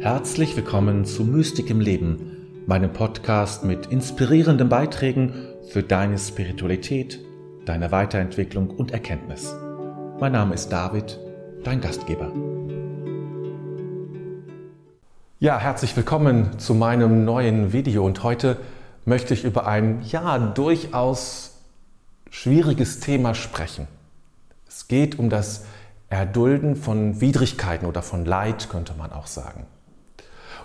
Herzlich willkommen zu Mystik im Leben, meinem Podcast mit inspirierenden Beiträgen für deine Spiritualität, deine Weiterentwicklung und Erkenntnis. Mein Name ist David, dein Gastgeber. Ja, herzlich willkommen zu meinem neuen Video und heute möchte ich über ein ja durchaus schwieriges Thema sprechen. Es geht um das Erdulden von Widrigkeiten oder von Leid, könnte man auch sagen.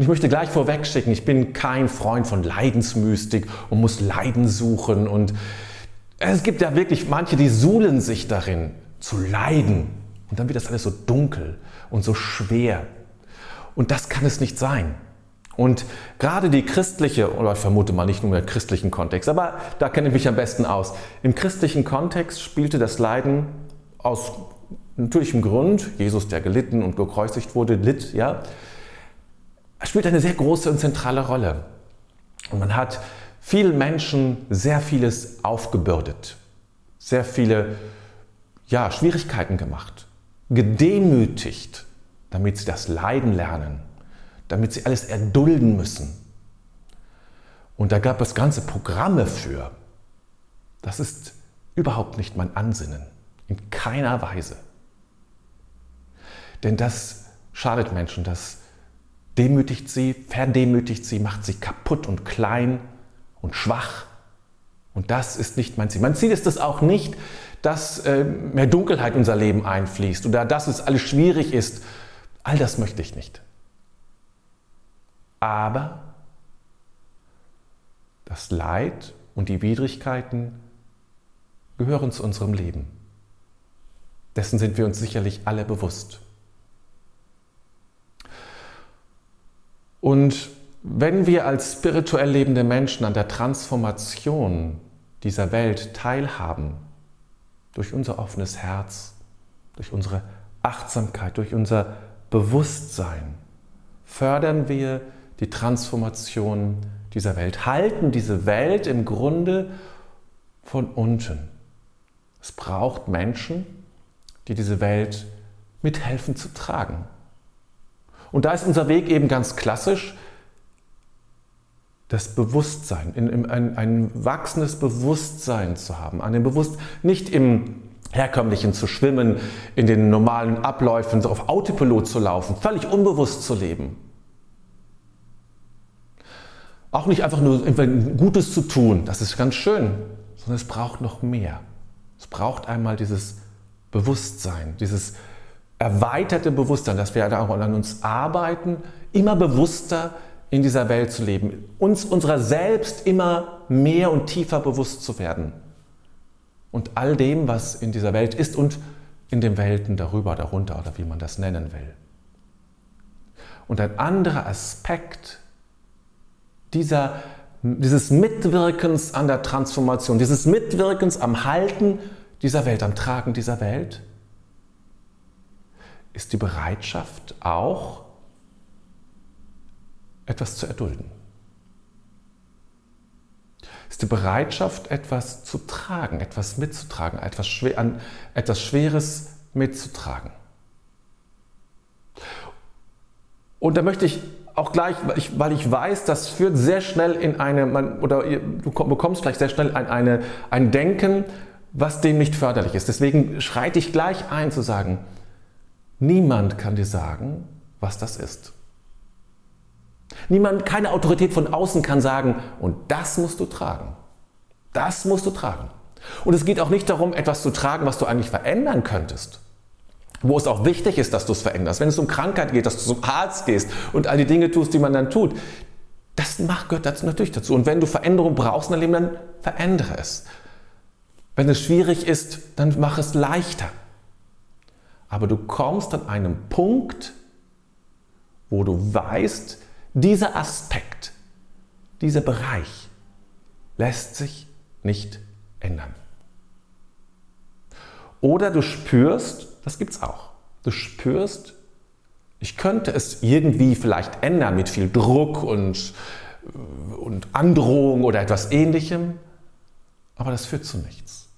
Und ich möchte gleich vorweg schicken, ich bin kein Freund von Leidensmystik und muss Leiden suchen. Und es gibt ja wirklich manche, die suhlen sich darin, zu leiden. Und dann wird das alles so dunkel und so schwer. Und das kann es nicht sein. Und gerade die christliche, oder ich vermute mal nicht nur im christlichen Kontext, aber da kenne ich mich am besten aus. Im christlichen Kontext spielte das Leiden aus natürlichem Grund, Jesus, der gelitten und gekreuzigt wurde, litt, ja, spielt eine sehr große und zentrale Rolle. Und man hat vielen Menschen sehr vieles aufgebürdet, sehr viele ja, Schwierigkeiten gemacht, gedemütigt, damit sie das Leiden lernen, damit sie alles erdulden müssen. Und da gab es ganze Programme für. Das ist überhaupt nicht mein Ansinnen, in keiner Weise. Denn das schadet Menschen, das demütigt sie, verdemütigt sie, macht sie kaputt und klein und schwach. Und das ist nicht mein Ziel. Mein Ziel ist es auch nicht, dass äh, mehr Dunkelheit in unser Leben einfließt oder dass es alles schwierig ist. All das möchte ich nicht. Aber das Leid und die Widrigkeiten gehören zu unserem Leben. Dessen sind wir uns sicherlich alle bewusst. Und wenn wir als spirituell lebende Menschen an der Transformation dieser Welt teilhaben, durch unser offenes Herz, durch unsere Achtsamkeit, durch unser Bewusstsein, fördern wir die Transformation dieser Welt, halten diese Welt im Grunde von unten. Es braucht Menschen, die diese Welt mithelfen zu tragen. Und da ist unser Weg eben ganz klassisch, das Bewusstsein, ein, ein wachsendes Bewusstsein zu haben, an dem Bewusst nicht im herkömmlichen zu schwimmen, in den normalen Abläufen so auf Autopilot zu laufen, völlig unbewusst zu leben. Auch nicht einfach nur Gutes zu tun, das ist ganz schön, sondern es braucht noch mehr. Es braucht einmal dieses Bewusstsein, dieses erweiterte Bewusstsein, dass wir auch an uns arbeiten, immer bewusster in dieser Welt zu leben, uns unserer selbst immer mehr und tiefer bewusst zu werden und all dem, was in dieser Welt ist und in den Welten darüber, darunter oder wie man das nennen will. Und ein anderer Aspekt dieser, dieses Mitwirkens an der Transformation, dieses Mitwirkens am Halten dieser Welt, am Tragen dieser Welt, ist die Bereitschaft auch, etwas zu erdulden. Ist die Bereitschaft, etwas zu tragen, etwas mitzutragen, etwas, schwer, an, etwas Schweres mitzutragen. Und da möchte ich auch gleich, weil ich, weil ich weiß, das führt sehr schnell in eine, man, oder du bekommst gleich sehr schnell ein, eine, ein Denken, was dem nicht förderlich ist. Deswegen schreite ich gleich ein zu sagen, Niemand kann dir sagen, was das ist. Niemand, keine Autorität von außen kann sagen, und das musst du tragen. Das musst du tragen. Und es geht auch nicht darum, etwas zu tragen, was du eigentlich verändern könntest. Wo es auch wichtig ist, dass du es veränderst. Wenn es um Krankheit geht, dass du zum Arzt gehst und all die Dinge tust, die man dann tut. Das gehört dazu natürlich dazu. Und wenn du Veränderung brauchst in deinem Leben, dann verändere es. Wenn es schwierig ist, dann mach es leichter. Aber du kommst an einem Punkt, wo du weißt, dieser Aspekt, dieser Bereich lässt sich nicht ändern. Oder du spürst, das gibt es auch, du spürst, ich könnte es irgendwie vielleicht ändern mit viel Druck und, und Androhung oder etwas ähnlichem, aber das führt zu nichts.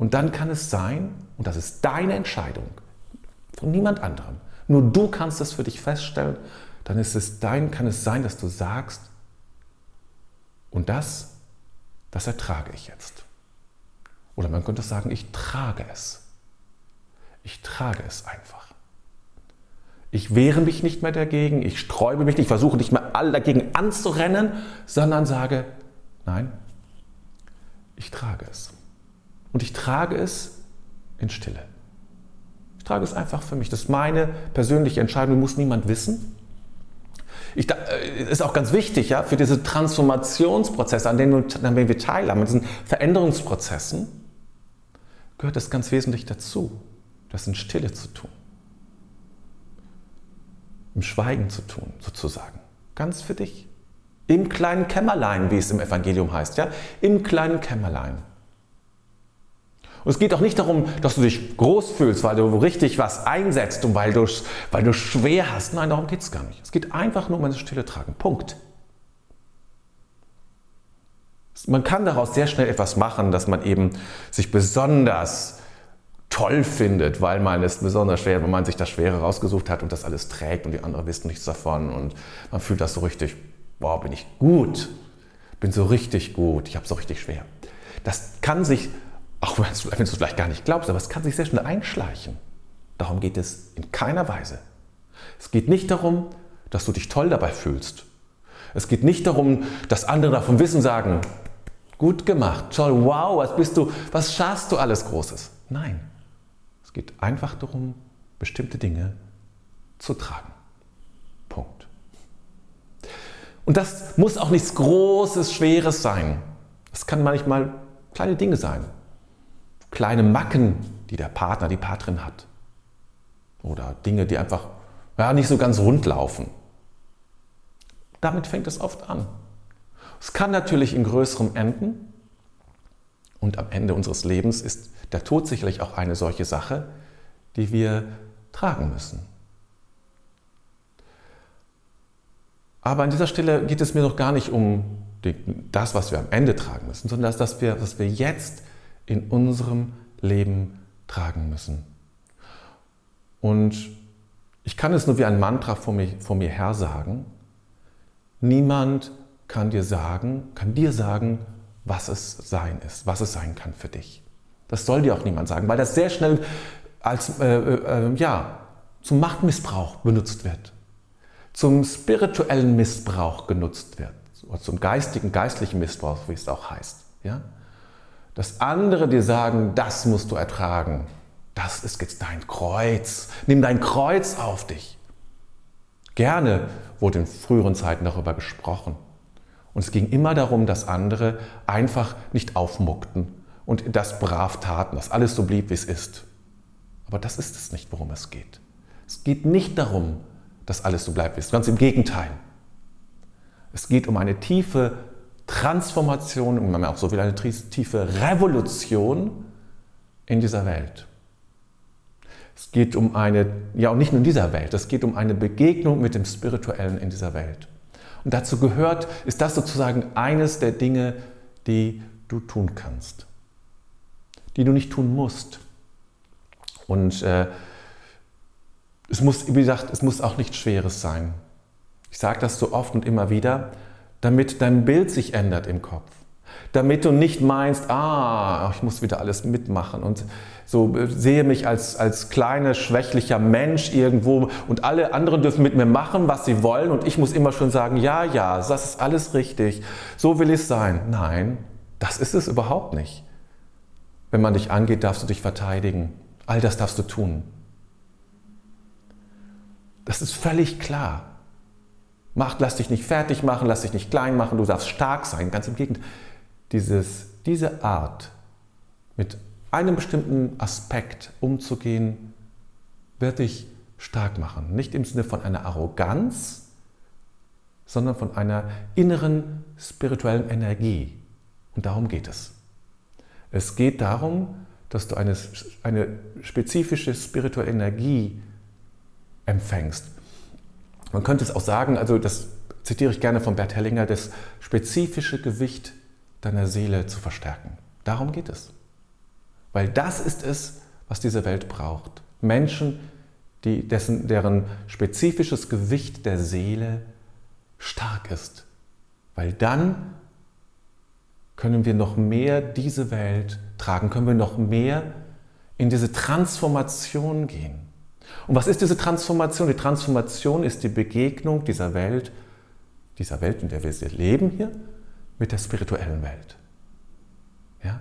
Und dann kann es sein, und das ist deine Entscheidung, von niemand anderem, nur du kannst es für dich feststellen, dann ist es dein, kann es sein, dass du sagst, und das, das ertrage ich jetzt. Oder man könnte sagen, ich trage es. Ich trage es einfach. Ich wehre mich nicht mehr dagegen, ich sträube mich nicht, ich versuche nicht mehr all dagegen anzurennen, sondern sage, nein, ich trage es. Und ich trage es in Stille. Ich trage es einfach für mich. Das ist meine persönliche Entscheidung, muss niemand wissen. Ich, äh, ist auch ganz wichtig, ja, für diese Transformationsprozesse, an denen, an denen wir teilhaben, an diesen Veränderungsprozessen, gehört es ganz wesentlich dazu, das in Stille zu tun. Im Schweigen zu tun, sozusagen. Ganz für dich. Im kleinen Kämmerlein, wie es im Evangelium heißt, ja, im kleinen Kämmerlein. Und es geht auch nicht darum, dass du dich groß fühlst, weil du richtig was einsetzt und weil du, weil du schwer hast. Nein, darum geht es gar nicht. Es geht einfach nur um eine Stille tragen. Punkt. Man kann daraus sehr schnell etwas machen, dass man eben sich besonders toll findet, weil man es besonders schwer, wenn man sich das Schwere rausgesucht hat und das alles trägt und die anderen wissen nichts davon und man fühlt das so richtig, boah, bin ich gut, bin so richtig gut, ich habe so richtig schwer. Das kann sich auch wenn du es vielleicht gar nicht glaubst, aber es kann sich sehr schnell einschleichen. Darum geht es in keiner Weise. Es geht nicht darum, dass du dich toll dabei fühlst. Es geht nicht darum, dass andere davon wissen, sagen, gut gemacht, toll, wow, was bist du, was schaffst du alles Großes. Nein, es geht einfach darum, bestimmte Dinge zu tragen. Punkt. Und das muss auch nichts Großes, Schweres sein. Es kann manchmal kleine Dinge sein kleine Macken, die der Partner, die Partnerin hat. Oder Dinge, die einfach ja, nicht so ganz rund laufen. Damit fängt es oft an. Es kann natürlich in größerem enden. Und am Ende unseres Lebens ist der Tod sicherlich auch eine solche Sache, die wir tragen müssen. Aber an dieser Stelle geht es mir noch gar nicht um das, was wir am Ende tragen müssen, sondern das, was wir, was wir jetzt in unserem Leben tragen müssen. Und ich kann es nur wie ein Mantra vor mir, vor mir her sagen. Niemand kann dir sagen, kann dir sagen, was es sein ist, was es sein kann für dich. Das soll dir auch niemand sagen, weil das sehr schnell als äh, äh, ja, zum Machtmissbrauch benutzt wird, zum spirituellen Missbrauch genutzt wird, oder zum geistigen, geistlichen Missbrauch, wie es auch heißt. Ja? Dass andere dir sagen, das musst du ertragen. Das ist jetzt dein Kreuz. Nimm dein Kreuz auf dich. Gerne wurde in früheren Zeiten darüber gesprochen. Und es ging immer darum, dass andere einfach nicht aufmuckten und das brav taten, dass alles so blieb, wie es ist. Aber das ist es nicht, worum es geht. Es geht nicht darum, dass alles so bleibt, wie es ist. Ganz im Gegenteil. Es geht um eine tiefe Transformation und auch so will eine tiefe Revolution in dieser Welt. Es geht um eine, ja und nicht nur in dieser Welt, es geht um eine Begegnung mit dem Spirituellen in dieser Welt. Und dazu gehört, ist das sozusagen eines der Dinge, die du tun kannst, die du nicht tun musst. Und äh, es muss, wie gesagt, es muss auch nichts Schweres sein. Ich sage das so oft und immer wieder, damit dein Bild sich ändert im Kopf. Damit du nicht meinst, ah, ich muss wieder alles mitmachen und so äh, sehe mich als, als kleiner, schwächlicher Mensch irgendwo und alle anderen dürfen mit mir machen, was sie wollen und ich muss immer schon sagen, ja, ja, das ist alles richtig, so will es sein. Nein, das ist es überhaupt nicht. Wenn man dich angeht, darfst du dich verteidigen. All das darfst du tun. Das ist völlig klar. Mach, lass dich nicht fertig machen, lass dich nicht klein machen, du darfst stark sein. Ganz im Gegenteil. Dieses, diese Art, mit einem bestimmten Aspekt umzugehen, wird dich stark machen. Nicht im Sinne von einer Arroganz, sondern von einer inneren spirituellen Energie. Und darum geht es. Es geht darum, dass du eine, eine spezifische spirituelle Energie empfängst. Man könnte es auch sagen, also das zitiere ich gerne von Bert Hellinger, das spezifische Gewicht deiner Seele zu verstärken. Darum geht es. Weil das ist es, was diese Welt braucht. Menschen, die, dessen, deren spezifisches Gewicht der Seele stark ist. Weil dann können wir noch mehr diese Welt tragen, können wir noch mehr in diese Transformation gehen. Und was ist diese Transformation? Die Transformation ist die Begegnung dieser Welt, dieser Welt, in der wir leben hier, mit der spirituellen Welt. Ja?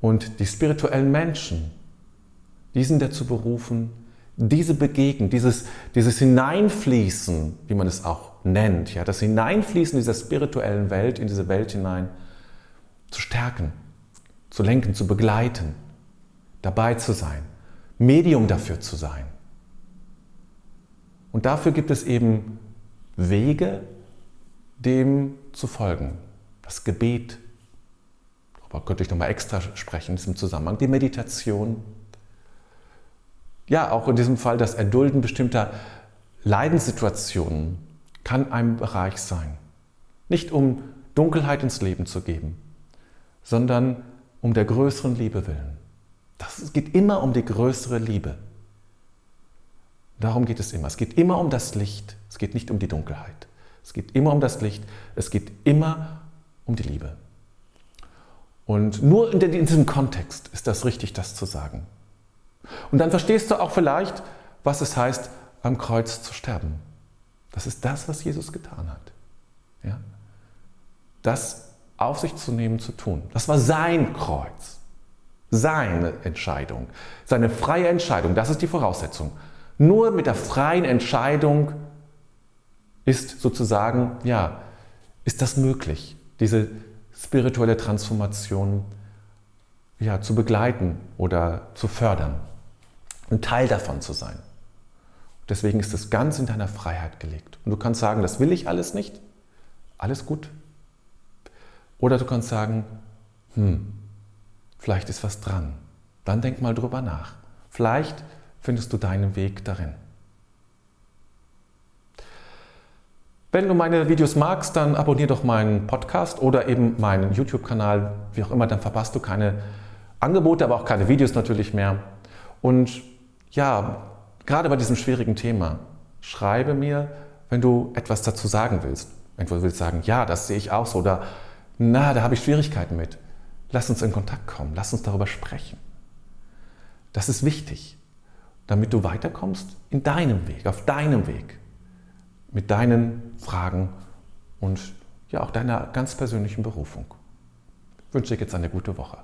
Und die spirituellen Menschen, die sind dazu berufen, diese Begegnung, dieses, dieses Hineinfließen, wie man es auch nennt, ja, das Hineinfließen dieser spirituellen Welt in diese Welt hinein zu stärken, zu lenken, zu begleiten, dabei zu sein, Medium dafür zu sein. Und dafür gibt es eben Wege, dem zu folgen. Das Gebet, darüber könnte ich nochmal extra sprechen in diesem Zusammenhang, die Meditation. Ja, auch in diesem Fall das Erdulden bestimmter Leidenssituationen kann ein Bereich sein. Nicht um Dunkelheit ins Leben zu geben, sondern um der größeren Liebe willen. Das geht immer um die größere Liebe. Darum geht es immer. Es geht immer um das Licht. Es geht nicht um die Dunkelheit. Es geht immer um das Licht. Es geht immer um die Liebe. Und nur in diesem Kontext ist das richtig, das zu sagen. Und dann verstehst du auch vielleicht, was es heißt, am Kreuz zu sterben. Das ist das, was Jesus getan hat. Ja? Das auf sich zu nehmen, zu tun. Das war sein Kreuz. Seine Entscheidung. Seine freie Entscheidung. Das ist die Voraussetzung. Nur mit der freien Entscheidung ist sozusagen, ja, ist das möglich, diese spirituelle Transformation ja, zu begleiten oder zu fördern, ein Teil davon zu sein. Deswegen ist es ganz in deiner Freiheit gelegt. Und du kannst sagen, das will ich alles nicht. Alles gut. Oder du kannst sagen, hm, vielleicht ist was dran. Dann denk mal drüber nach. Vielleicht findest du deinen Weg darin. Wenn du meine Videos magst, dann abonniere doch meinen Podcast oder eben meinen YouTube-Kanal, wie auch immer, dann verpasst du keine Angebote, aber auch keine Videos natürlich mehr. Und ja, gerade bei diesem schwierigen Thema, schreibe mir, wenn du etwas dazu sagen willst. Wenn du willst sagen, ja, das sehe ich auch so oder na, da habe ich Schwierigkeiten mit. Lass uns in Kontakt kommen, lass uns darüber sprechen. Das ist wichtig, damit du weiterkommst in deinem Weg, auf deinem Weg, mit deinen Fragen und ja auch deiner ganz persönlichen Berufung. Ich wünsche dir jetzt eine gute Woche.